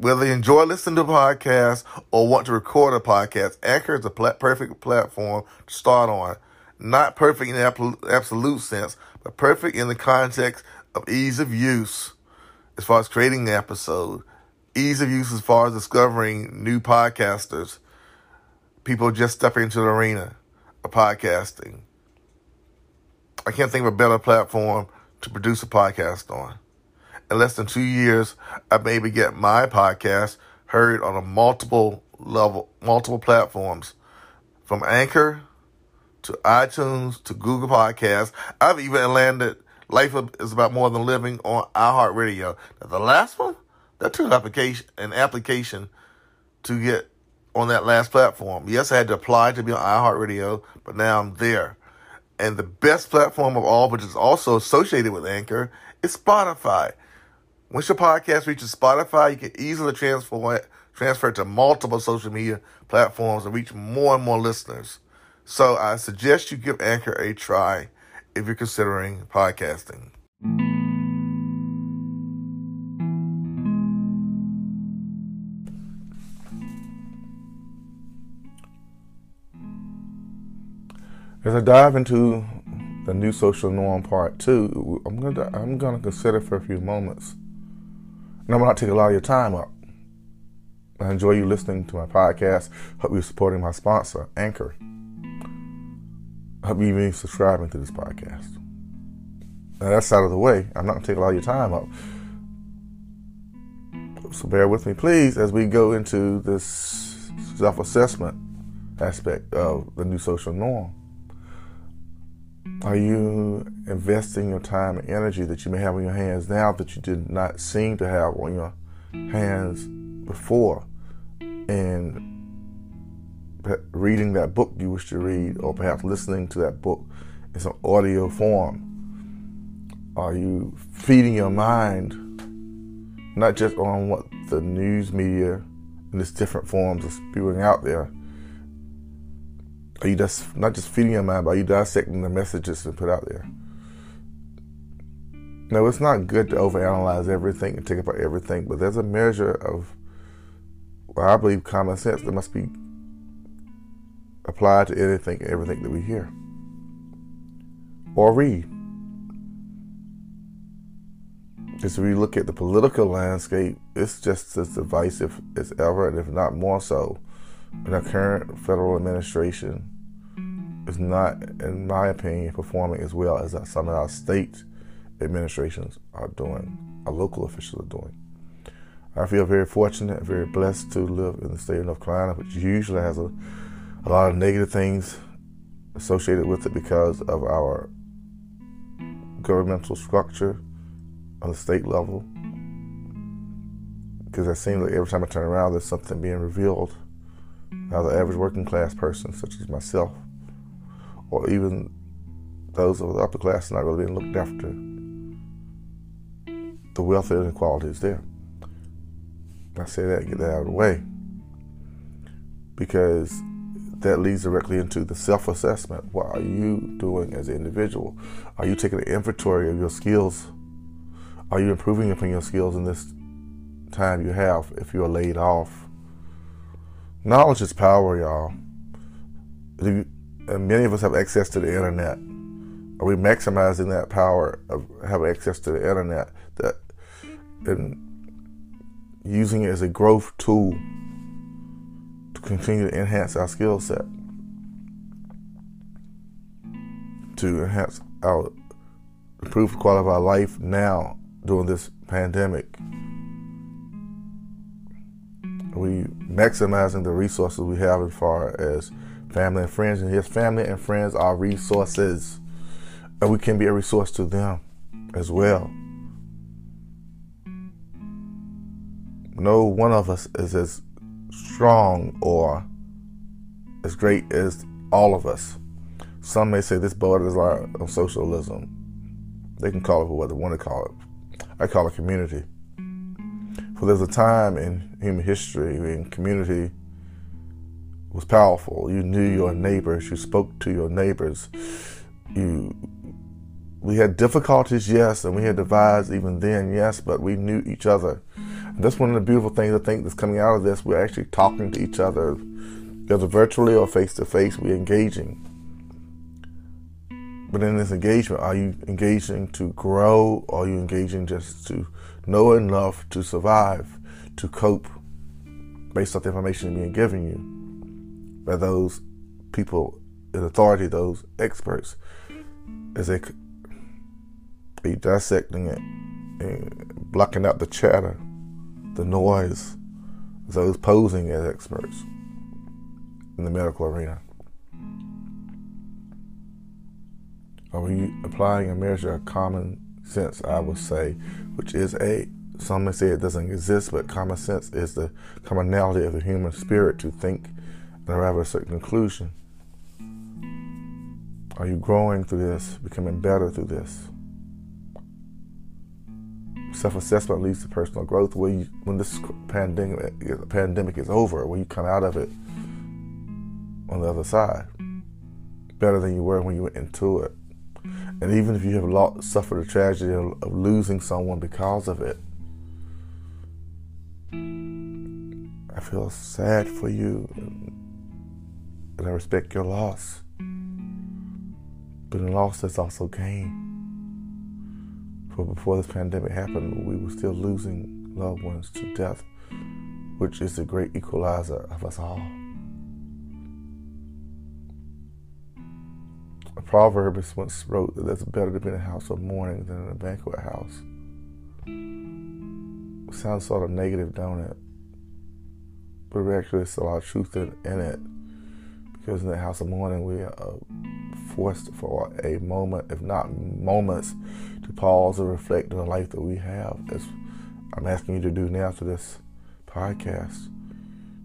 Whether you enjoy listening to podcasts or want to record a podcast, Anchor is the pl- perfect platform to start on. Not perfect in the absolute sense, but perfect in the context of ease of use as far as creating the episode, ease of use as far as discovering new podcasters, people just stepping into the arena of podcasting. I can't think of a better platform to produce a podcast on in less than two years, I maybe get my podcast heard on a multiple level, multiple platforms, from Anchor to iTunes to Google Podcasts. I've even landed Life is About More Than Living on iHeartRadio. Now, the last one, that took application, an application to get on that last platform. Yes, I had to apply to be on iHeartRadio, but now I'm there. And the best platform of all, which is also associated with Anchor, is Spotify. Once your podcast reaches Spotify, you can easily transfer it, transfer it to multiple social media platforms and reach more and more listeners. So I suggest you give Anchor a try if you're considering podcasting. As I dive into the new social norm part two, I'm gonna I'm gonna consider for a few moments and I'm not taking a lot of your time up. I enjoy you listening to my podcast. Hope you're supporting my sponsor, Anchor. Hope you're even subscribing to this podcast. Now that's out of the way. I'm not to take a lot of your time up. So bear with me, please, as we go into this self assessment aspect of the new social norm. Are you investing your time and energy that you may have on your hands now that you did not seem to have on your hands before in reading that book you wish to read or perhaps listening to that book in some audio form? Are you feeding your mind not just on what the news media in its different forms are spewing out there, are you just not just feeding your mind, but are you dissecting the messages to put out there? No, it's not good to overanalyze everything and take apart everything, but there's a measure of, well, I believe, common sense that must be applied to anything everything that we hear or read. As we look at the political landscape, it's just as divisive as ever, and if not more so, in the current federal administration is not, in my opinion, performing as well as some of our state administrations are doing, our local officials are doing. I feel very fortunate and very blessed to live in the state of North Carolina, which usually has a, a lot of negative things associated with it because of our governmental structure on the state level. Because it seems like every time I turn around, there's something being revealed. Now, the average working class person, such as myself, or even those of the upper class not really being looked after. The wealth inequality is there. I say that, get that out of the way. Because that leads directly into the self assessment. What are you doing as an individual? Are you taking an inventory of your skills? Are you improving upon your skills in this time you have if you're laid off? Knowledge is power, y'all and many of us have access to the internet. Are we maximizing that power of having access to the internet that and using it as a growth tool to continue to enhance our skill set, to enhance our improve the quality of our life now during this pandemic? We maximizing the resources we have as far as family and friends, and his family and friends are resources, and we can be a resource to them as well. No one of us is as strong or as great as all of us. Some may say this borders on socialism. They can call it what they want to call it. I call it community. For there's a time in human history when community was powerful. You knew your neighbors. You spoke to your neighbors. You, we had difficulties, yes, and we had divides even then, yes, but we knew each other. And that's one of the beautiful things I think that's coming out of this. We're actually talking to each other, whether virtually or face to face. We're engaging. But in this engagement, are you engaging to grow or are you engaging just to know enough to survive, to cope based off the information being given you by those people in authority, those experts, as they be dissecting it and blocking out the chatter, the noise, those posing as experts in the medical arena. Are we applying a measure of common sense, I would say, which is a, some may say it doesn't exist, but common sense is the commonality of the human spirit to think and arrive at a certain conclusion. Are you growing through this, becoming better through this? Self-assessment leads to personal growth. You, when this pandemic pandemic is over, when you come out of it on the other side, better than you were when you went into it. And even if you have lost, suffered a tragedy of, losing someone because of it, I feel sad for you and I respect your loss. But in loss, there's also gain. For before this pandemic happened, we were still losing loved ones to death, which is the great equalizer of us all. A proverbist once wrote that it's better to be in a house of mourning than in a banquet house. Sounds sort of negative, don't it? But actually, there's a lot of truth in, in it. Because in the house of mourning, we are forced for a moment, if not moments, to pause and reflect on the life that we have. As I'm asking you to do now to this podcast,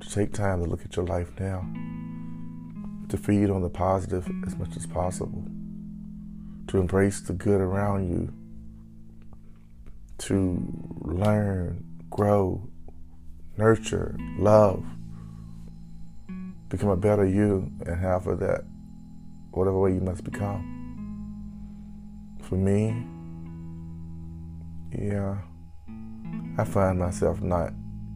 to take time to look at your life now to feed on the positive as much as possible, to embrace the good around you, to learn, grow, nurture, love, become a better you, and have for that whatever way you must become. For me, yeah, I find myself not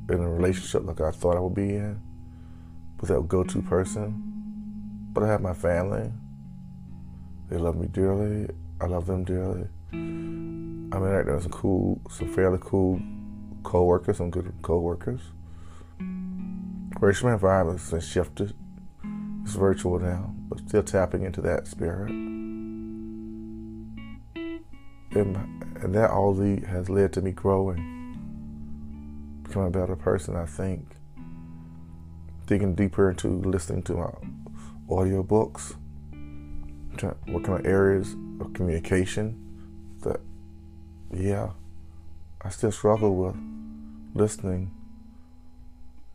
in a relationship like I thought I would be in with that go to person but I have my family. They love me dearly. I love them dearly. I mean, there's some cool, some fairly cool co-workers, some good co-workers. Racial environment has shifted. It's virtual now, but still tapping into that spirit. And, and that all has led to me growing, becoming a better person, I think. Digging deeper into listening to my audiobooks, working on areas of communication that, yeah, I still struggle with listening.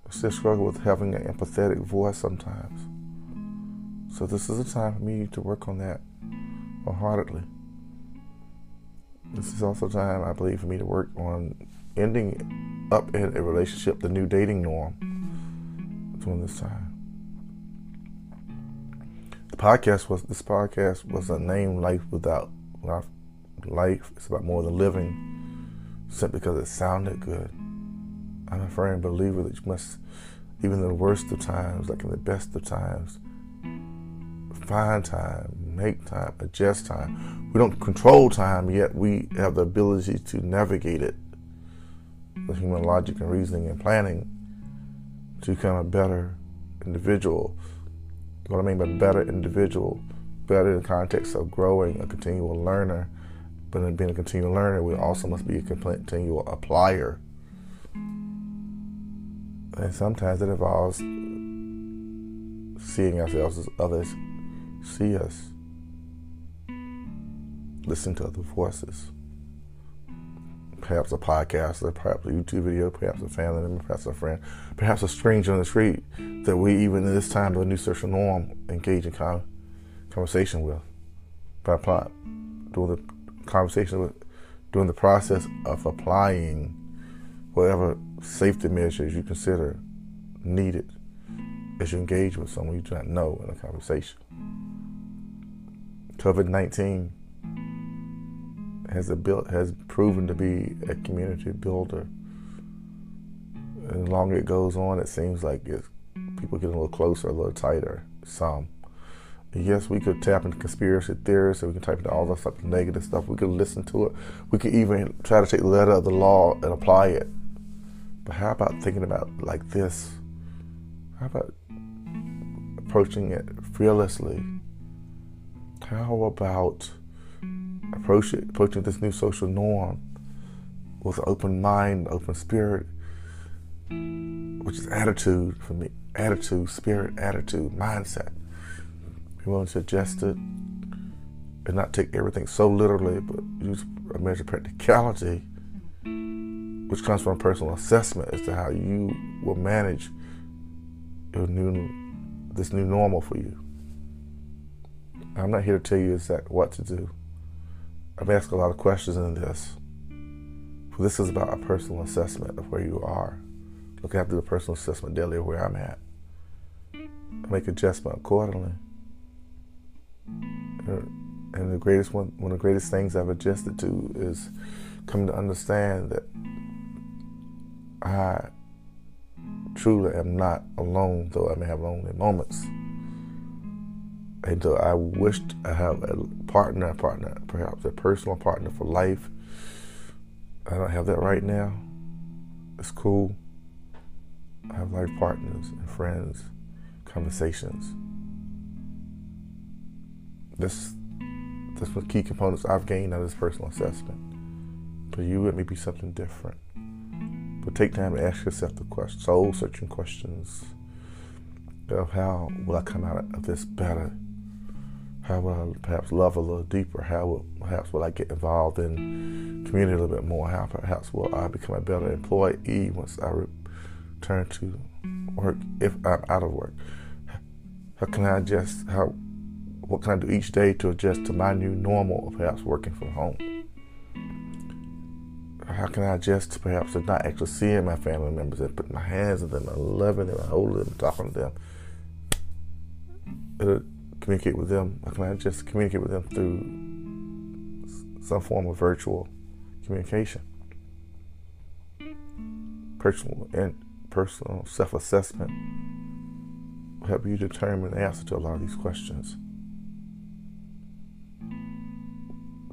I still struggle with having an empathetic voice sometimes. So this is a time for me to work on that wholeheartedly. This is also a time, I believe, for me to work on ending up in a relationship, the new dating norm during this time podcast was this podcast was a mm-hmm. name life without life. It's about more than living, simply because it sounded good. I'm a firm believer that you must, even in the worst of times, like in the best of times, find time, make time, adjust time. We don't control time, yet we have the ability to navigate it with human logic and reasoning and planning to become a better individual what I mean by better individual, better in the context of growing a continual learner. But in being a continual learner, we also must be a continual applier. And sometimes it involves seeing ourselves as others see us, listen to other voices. Perhaps a podcast, or perhaps a YouTube video, perhaps a family member, perhaps a friend, perhaps a stranger on the street that we, even in this time of a new social norm, engage in con- conversation with. By apply, doing the conversation with, doing the process of applying whatever safety measures you consider needed as you engage with someone you do not know in a conversation. COVID 19 has, built, has proven to be a community builder And the longer it goes on, it seems like it's, people get a little closer, a little tighter. Some. Yes, we could tap into conspiracy theories, and we can type into all the stuff, negative stuff. We could listen to it. We could even try to take the letter of the law and apply it. But how about thinking about like this? How about approaching it fearlessly? How about approach it, approaching this new social norm with an open mind, open spirit, which is attitude for me, attitude, spirit, attitude, mindset. Be willing to adjust it and not take everything so literally, but use a measure of practicality, which comes from personal assessment as to how you will manage your new this new normal for you. I'm not here to tell you exactly what to do. I've asked a lot of questions in this. This is about a personal assessment of where you are. Look after the personal assessment daily of where I'm at. I make adjustment accordingly. And the greatest one, one of the greatest things I've adjusted to is coming to understand that I truly am not alone, though I may have lonely moments. And so I wished I have a partner, partner, perhaps a personal partner for life. I don't have that right now. It's cool. I have life partners and friends, conversations. This that's the key components I've gained out of this personal assessment. But you, it may be something different. But take time to ask yourself the question, soul searching questions of how will I come out of this better? How will I perhaps love a little deeper? How will perhaps will I get involved in community a little bit more? How perhaps will I become a better employee once I return to work if I'm out of work? How can I adjust? How what can I do each day to adjust to my new normal, of perhaps working from home? How can I adjust perhaps to not actually seeing my family members and putting my hands on them and loving them and holding them and talking to them? It'll communicate with them. Can I just communicate with them through some form of virtual communication? Personal and personal self-assessment will help you determine the answer to a lot of these questions.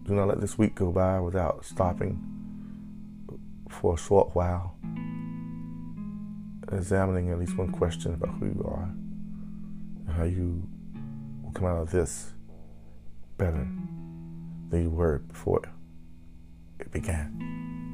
Do not let this week go by without stopping for a short while, examining at least one question about who you are how you come out of this better than you were before it began.